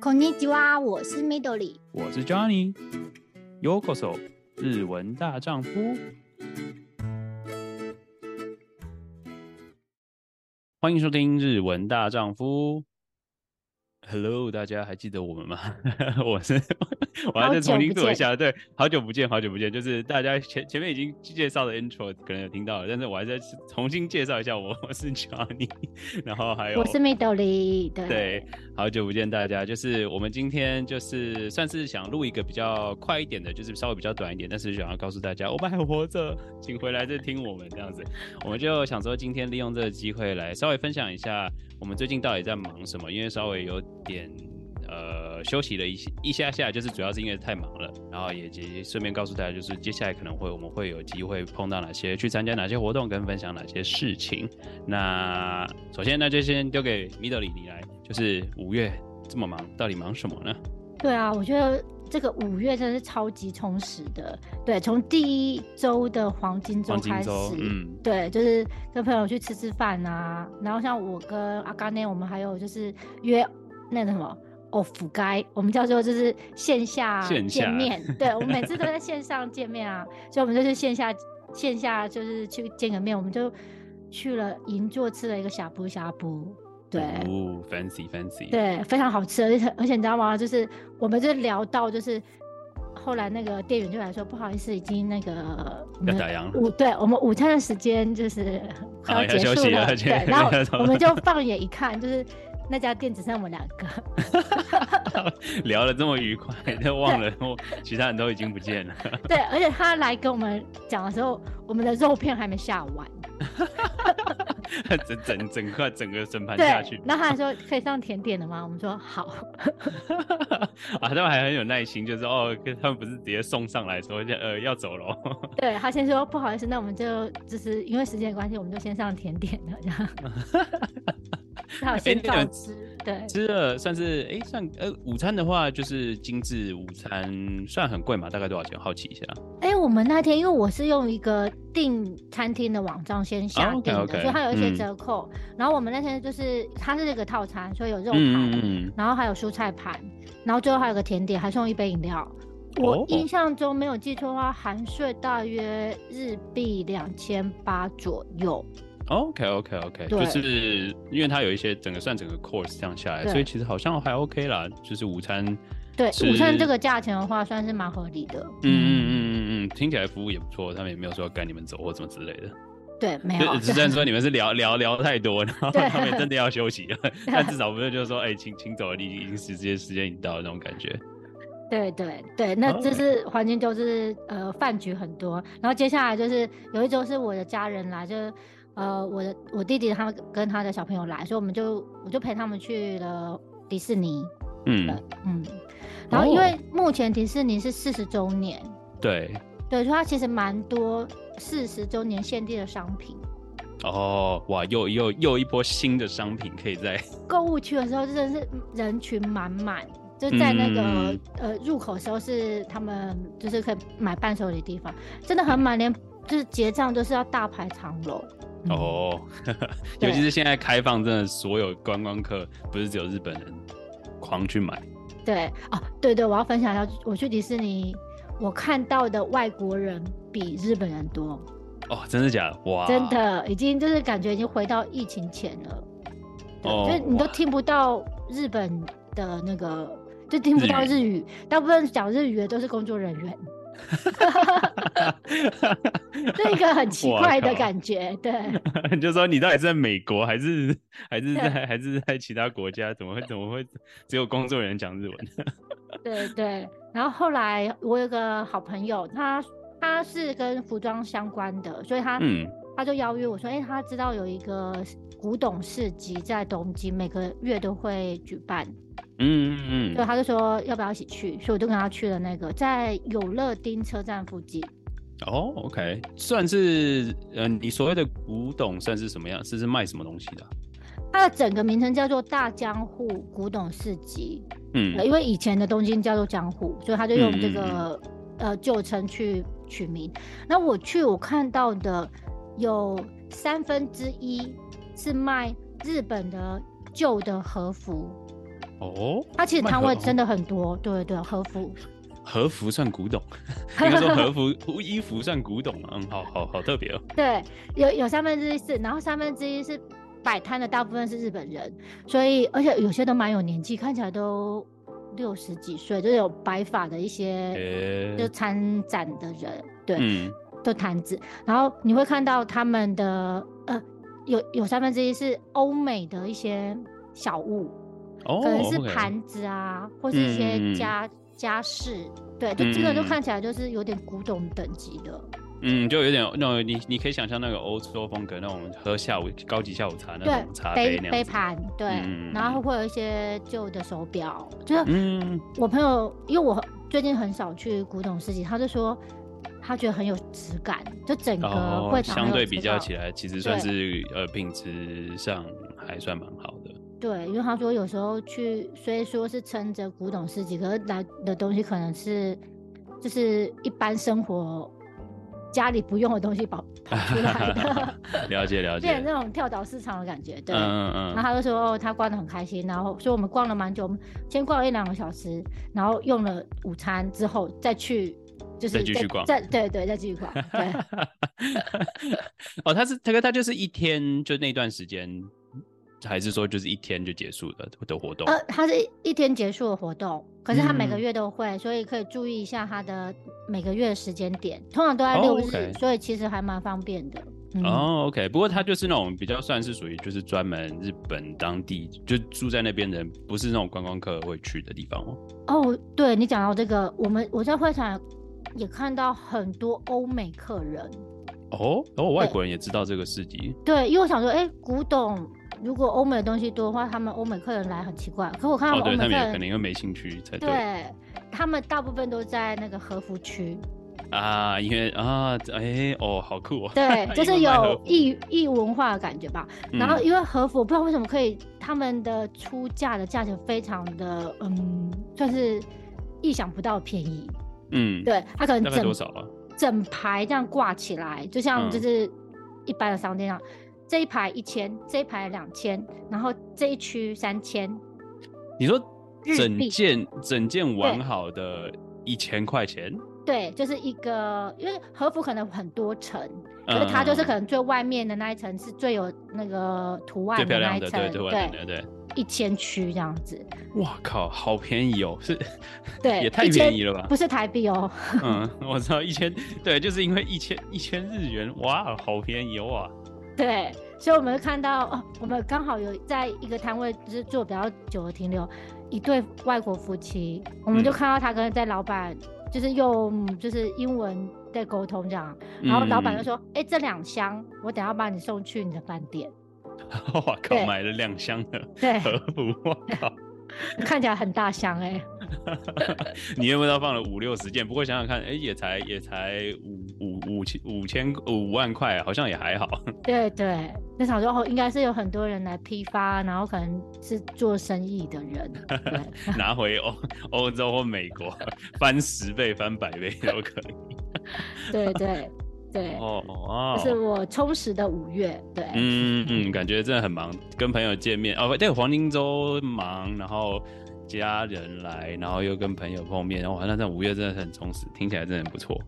こんにちは，我是 Midori，我是 Johnny。Yokoso，日文大丈夫。欢迎收听日文大丈夫。Hello，大家还记得我们吗？我是， 我还在重新做一下。对，好久不见，好久不见。就是大家前前面已经介绍的 intro 可能有听到了，但是我还在重新介绍一下我，我是 Johnny，然后还有我是 Midori。对，对，好久不见大家。就是我们今天就是算是想录一个比较快一点的，就是稍微比较短一点，但是想要告诉大家我们还活着，请回来再听我们这样子。我们就想说今天利用这个机会来稍微分享一下我们最近到底在忙什么，因为稍微有。点呃休息了一一下下，就是主要是因为太忙了，然后也顺便告诉大家，就是接下来可能会我们会有机会碰到哪些，去参加哪些活动，跟分享哪些事情。那首先那就先丢给 Midori 你来，就是五月这么忙，到底忙什么呢？对啊，我觉得这个五月真的是超级充实的。对，从第一周的黄金周开始，嗯，对，就是跟朋友去吃吃饭啊，然后像我跟阿甘呢，我们还有就是约。那个什么哦，腐该我们叫做就是线下见面，下对，我们每次都在 线上见面啊，所以我们就是线下线下就是去见个面，我们就去了银座吃了一个呷哺呷哺，对，哦，fancy fancy，对，非常好吃，而且而且你知道吗？就是我们就聊到就是后来那个店员就来说，不好意思，已经那个要打烊了，午对我们午餐的时间就是快要结束了，了对，然后我们就放眼一看，就是。那家店只剩我们两个，聊得这么愉快，都忘了其他人都已经不见了。对，而且他来跟我们讲的时候，我们的肉片还没下完，整整整块整个整盘下去。那他还说可以上甜点的吗？我们说好。啊，他们还很有耐心，就是哦，他们不是直接送上来说呃要走了。对，他先说不好意思，那我们就就是因为时间关系，我们就先上甜点了这样。好，先告知。对，吃了算是哎、欸，算呃，午餐的话就是精致午餐，算很贵嘛？大概多少钱？好奇一下。哎、欸，我们那天因为我是用一个订餐厅的网站先下订的，oh, okay, okay. 所以它有一些折扣。嗯、然后我们那天就是它是这个套餐，所以有肉盘，嗯、然后还有蔬菜盘，然后最后还有个甜点，还送一杯饮料。我印象中没有记错的话，含税大约日币两千八左右。OK OK OK，就是因为它有一些整个算整个 course 这样下来，所以其实好像还 OK 啦。就是午餐，对午餐这个价钱的话，算是蛮合理的。嗯嗯嗯嗯嗯，听起来服务也不错，他们也没有说要赶你们走或怎么之类的。对，没有。只是说你们是聊 聊聊太多，然后他们真的要休息了，对 但至少不是就是说，哎、欸，请请走了，你已经时间时间已经到了那种感觉。对对对，那这是环境就是呃饭局很多，然后接下来就是有一周是我的家人来，就。呃，我的我弟弟他们跟他的小朋友来，所以我们就我就陪他们去了迪士尼。嗯嗯，然后因为目前迪士尼是四十周年，对对，所以它其实蛮多四十周年限定的商品。哦，哇，又又又一波新的商品可以在 购物区的时候，真的是人群满满，就在那个、嗯、呃入口的时候是他们就是可以买伴手礼的地方，真的很满，连就是结账都是要大排长龙。哦，尤其是现在开放，真的所有观光客不是只有日本人狂去买。对哦，对对，我要分享一下，我去迪士尼，我看到的外国人比日本人多。哦，真的假的？哇，真的，已经就是感觉已经回到疫情前了。哦，就是你都听不到日本的那个，就听不到日语，日语大部分讲日语的都是工作人员。这一个很奇怪的感觉，靠对。你就说你到底是在美国，还是还是在还是在其他国家？怎么会怎么会只有工作人员讲日文？对对。然后后来我有个好朋友，他他是跟服装相关的，所以他、嗯、他就邀约我说，哎、欸，他知道有一个古董市集在东京，每个月都会举办。嗯嗯嗯，所以他就说要不要一起去，所以我就跟他去了那个在有乐町车站附近。哦，OK，算是嗯、呃，你所谓的古董算是什么样？是是卖什么东西的？它的整个名称叫做大江户古董市集。嗯，因为以前的东京叫做江户，所以他就用这个、呃旧称去取名。那我去我看到的有三分之一是卖日本的旧的和服。哦，它其实摊位真的很多，对对对，和服。和服算古董，应该说和服衣服算古董啊，嗯，好好好特别哦。对，有有三分之一是，然后三分之一是摆摊的，大部分是日本人，所以而且有些都蛮有年纪，看起来都六十几岁，就是有白发的一些，欸、就参展的人，对，嗯，都摊子，然后你会看到他们的呃，有有三分之一是欧美的一些小物，哦，可能是盘子啊，或是一些家。嗯家饰，对，就基本就看起来就是有点古董等级的，嗯，就有点那种你你可以想象那个欧洲风格那种喝下午高级下午茶那种茶杯那样杯盘，对，嗯、然后会有一些旧的手表，就是嗯，我朋友因为我最近很少去古董市集，他就说他觉得很有质感，就整个会相对比较起来，其实算是呃品质上还算蛮好的。对，因为他说有时候去，虽然说是撑着古董市集，可是来的东西可能是就是一般生活家里不用的东西跑跑出来的。了解了解，变成那种跳蚤市场的感觉。对，嗯嗯嗯。然后他就说哦，他逛得很开心，然后所以我们逛了蛮久，我们先逛了一两个小时，然后用了午餐之后再去，就是再继续逛，再对对再继续逛。对。哦，他是他哥，他就是一天就那段时间。还是说就是一天就结束的的活动？呃，它是一天结束的活动，可是它每个月都会，嗯、所以可以注意一下它的每个月的时间点，通常都在六日，所以其实还蛮方便的。嗯、哦，OK，不过它就是那种比较算是属于就是专门日本当地就住在那边的人，不是那种观光客会去的地方哦。哦，对你讲到这个，我们我在会场也看到很多欧美客人。哦，然后外国人也知道这个市集。对，因为我想说，哎、欸，古董。如果欧美的东西多的话，他们欧美客人来很奇怪。可我看他们欧美客人，哦、对他们可能又没兴趣才对。对，他们大部分都在那个和服区啊，因为啊，哎、欸，哦，好酷哦。对，就是有异异文化的感觉吧。然后因为和服，我不知道为什么可以，他们的出价的价钱非常的，嗯，算是意想不到便宜。嗯，对，他可能整多少啊？整排这样挂起来，就像就是一般的商店上。嗯这一排一千，这一排两千，然后这一区三千。你说整件整件完好的一千块钱？对，就是一个，因为和服可能很多层，可是它就是可能最外面的那一层是最有那个图案的那一层，对对对对，一千区这样子。哇靠，好便宜哦！是，对，也太便宜了吧？不是台币哦。嗯，我知道一千，对，就是因为一千一千日元，哇，好便宜哇！对，所以我们看到哦，我们刚好有在一个摊位，就是做比较久的停留，一对外国夫妻，我们就看到他跟在老板就是用就是英文在沟通这样，然后老板就说：“哎、嗯欸，这两箱我等下把你送去你的饭店。”我靠，对买了两箱的和服，我靠。看起来很大箱哎、欸，你有没有放了五六十件？不过想想看，哎、欸，也才也才五五五千五千五万块，好像也还好。对对，那时候应该是有很多人来批发，然后可能是做生意的人，拿回欧欧洲或美国 翻十倍翻百倍都可以。对对。对哦哦，就是我充实的五月。对，嗯嗯，感觉真的很忙，跟朋友见面哦，对，黄金周忙，然后家人来，然后又跟朋友碰面，然后那这五月真的很充实，听起来真的很不错。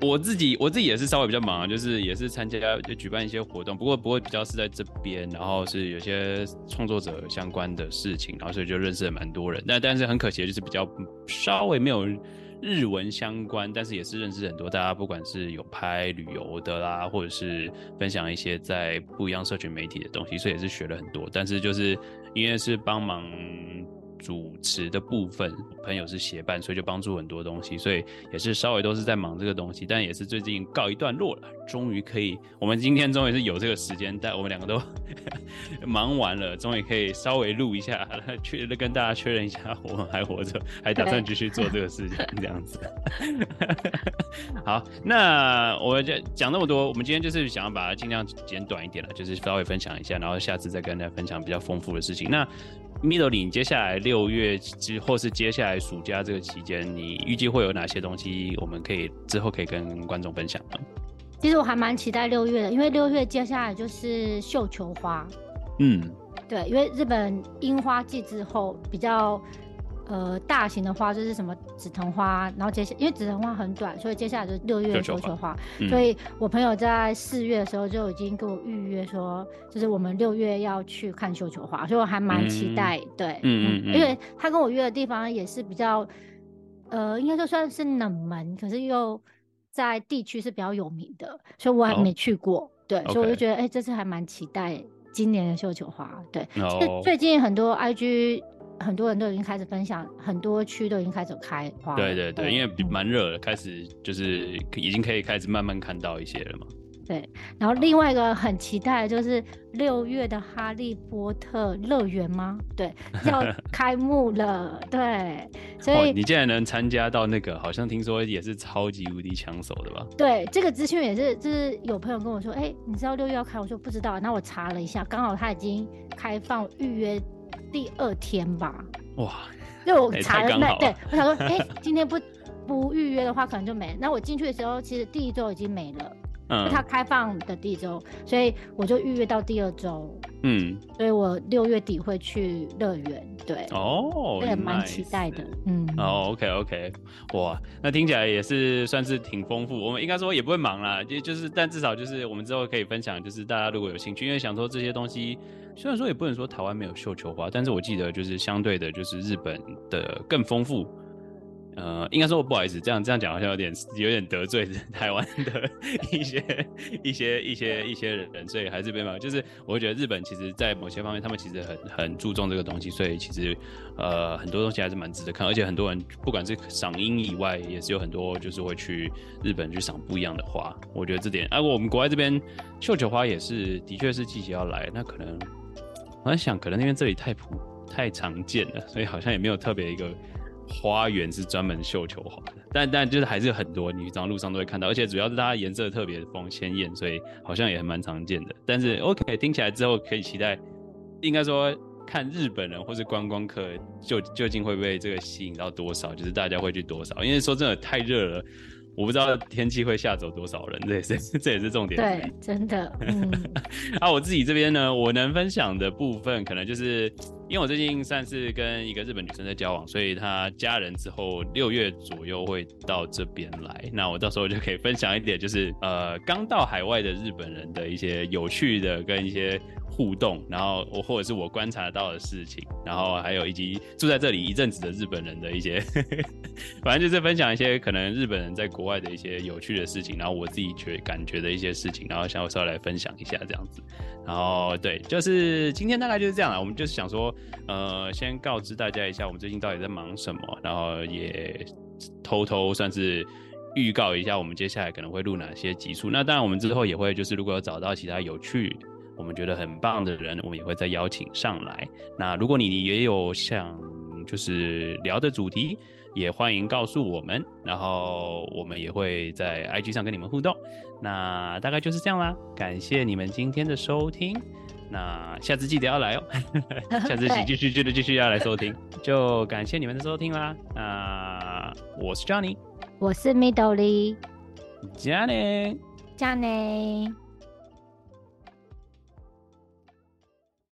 我自己我自己也是稍微比较忙，就是也是参加就举办一些活动，不过不过比较是在这边，然后是有些创作者相关的事情，然后所以就认识了蛮多人，但但是很可惜的就是比较稍微没有。日文相关，但是也是认识很多大家，不管是有拍旅游的啦，或者是分享一些在不一样社群媒体的东西，所以也是学了很多。但是就是因为是帮忙。主持的部分，朋友是协办，所以就帮助很多东西，所以也是稍微都是在忙这个东西，但也是最近告一段落了，终于可以，我们今天终于是有这个时间，但我们两个都 忙完了，终于可以稍微录一下，确跟大家确认一下我们还活着，还打算继续做这个事情，这样子。好，那我就讲那么多，我们今天就是想要把它尽量简短一点了，就是稍微分享一下，然后下次再跟大家分享比较丰富的事情。那 Midori，接下来六月之或是接下来暑假这个期间，你预计会有哪些东西我们可以之后可以跟观众分享呢？其实我还蛮期待六月的，因为六月接下来就是绣球花。嗯，对，因为日本樱花季之后比较。呃，大型的花就是什么紫藤花，然后接下因为紫藤花很短，所以接下来就是六月绣球花。嗯、所以我朋友在四月的时候就已经给我预约说，就是我们六月要去看绣球花，所以我还蛮期待。嗯、对，嗯，嗯，因为他跟我约的地方也是比较，呃，应该说算是冷门，可是又在地区是比较有名的，所以我还没去过。哦、对，所以我就觉得，哎、欸，这次还蛮期待今年的绣球花。对，哦、最近很多 IG。很多人都已经开始分享，很多区都已经开始开花。对对对，因为蛮热的，开始就是已经可以开始慢慢看到一些了嘛。对，然后另外一个很期待的就是六月的哈利波特乐园吗？对，要 开幕了。对，所以、哦、你竟然能参加到那个，好像听说也是超级无敌抢手的吧？对，这个资讯也是，就是有朋友跟我说，哎、欸，你知道六月要开？我说不知道。那我查了一下，刚好他已经开放预约。第二天吧，哇！就我查了那，对，我想说，哎、欸，今天不不预约的话，可能就没。那我进去的时候，其实第一周已经没了，嗯，他开放的第一周，所以我就预约到第二周，嗯，所以我六月底会去乐园，对，哦，也蛮期待的，嗯，哦，OK OK，哇，那听起来也是算是挺丰富。我们应该说也不会忙啦，就就是，但至少就是我们之后可以分享，就是大家如果有兴趣，因为想说这些东西。虽然说也不能说台湾没有绣球花，但是我记得就是相对的，就是日本的更丰富。呃，应该说不好意思，这样这样讲好像有点有点得罪 台湾的一些一些一些一些人，所以还是没办法。就是我会觉得日本其实，在某些方面，他们其实很很注重这个东西，所以其实呃很多东西还是蛮值得看。而且很多人不管是赏樱以外，也是有很多就是会去日本去赏不一样的花。我觉得这点，啊，我们国外这边绣球花也是，的确是季节要来，那可能。我在想，可能因为这里太普太常见了，所以好像也没有特别一个花园是专门绣球花的。但但就是还是有很多，你常路上都会看到，而且主要是它颜色特别丰鲜艳，所以好像也蛮常见的。但是 OK，听起来之后可以期待，应该说看日本人或是观光客究究竟会不会这个吸引到多少，就是大家会去多少？因为说真的太热了。我不知道天气会吓走多少人，这也是这也是重点。对，真的。嗯。啊，我自己这边呢，我能分享的部分，可能就是因为我最近算是跟一个日本女生在交往，所以她家人之后六月左右会到这边来，那我到时候就可以分享一点，就是呃，刚到海外的日本人的一些有趣的跟一些。互动，然后我或者是我观察到的事情，然后还有以及住在这里一阵子的日本人的一些，反正就是分享一些可能日本人在国外的一些有趣的事情，然后我自己觉感觉的一些事情，然后想要稍微来分享一下这样子。然后对，就是今天大概就是这样了。我们就是想说，呃，先告知大家一下我们最近到底在忙什么，然后也偷偷算是预告一下我们接下来可能会录哪些集数。那当然我们之后也会就是如果有找到其他有趣。我们觉得很棒的人，我们也会再邀请上来。那如果你也有想就是聊的主题，也欢迎告诉我们，然后我们也会在 IG 上跟你们互动。那大概就是这样啦，感谢你们今天的收听。那下次记得要来哦，下次继续记得继续要来收听，就感谢你们的收听啦。那我是 Johnny，我是内，加内。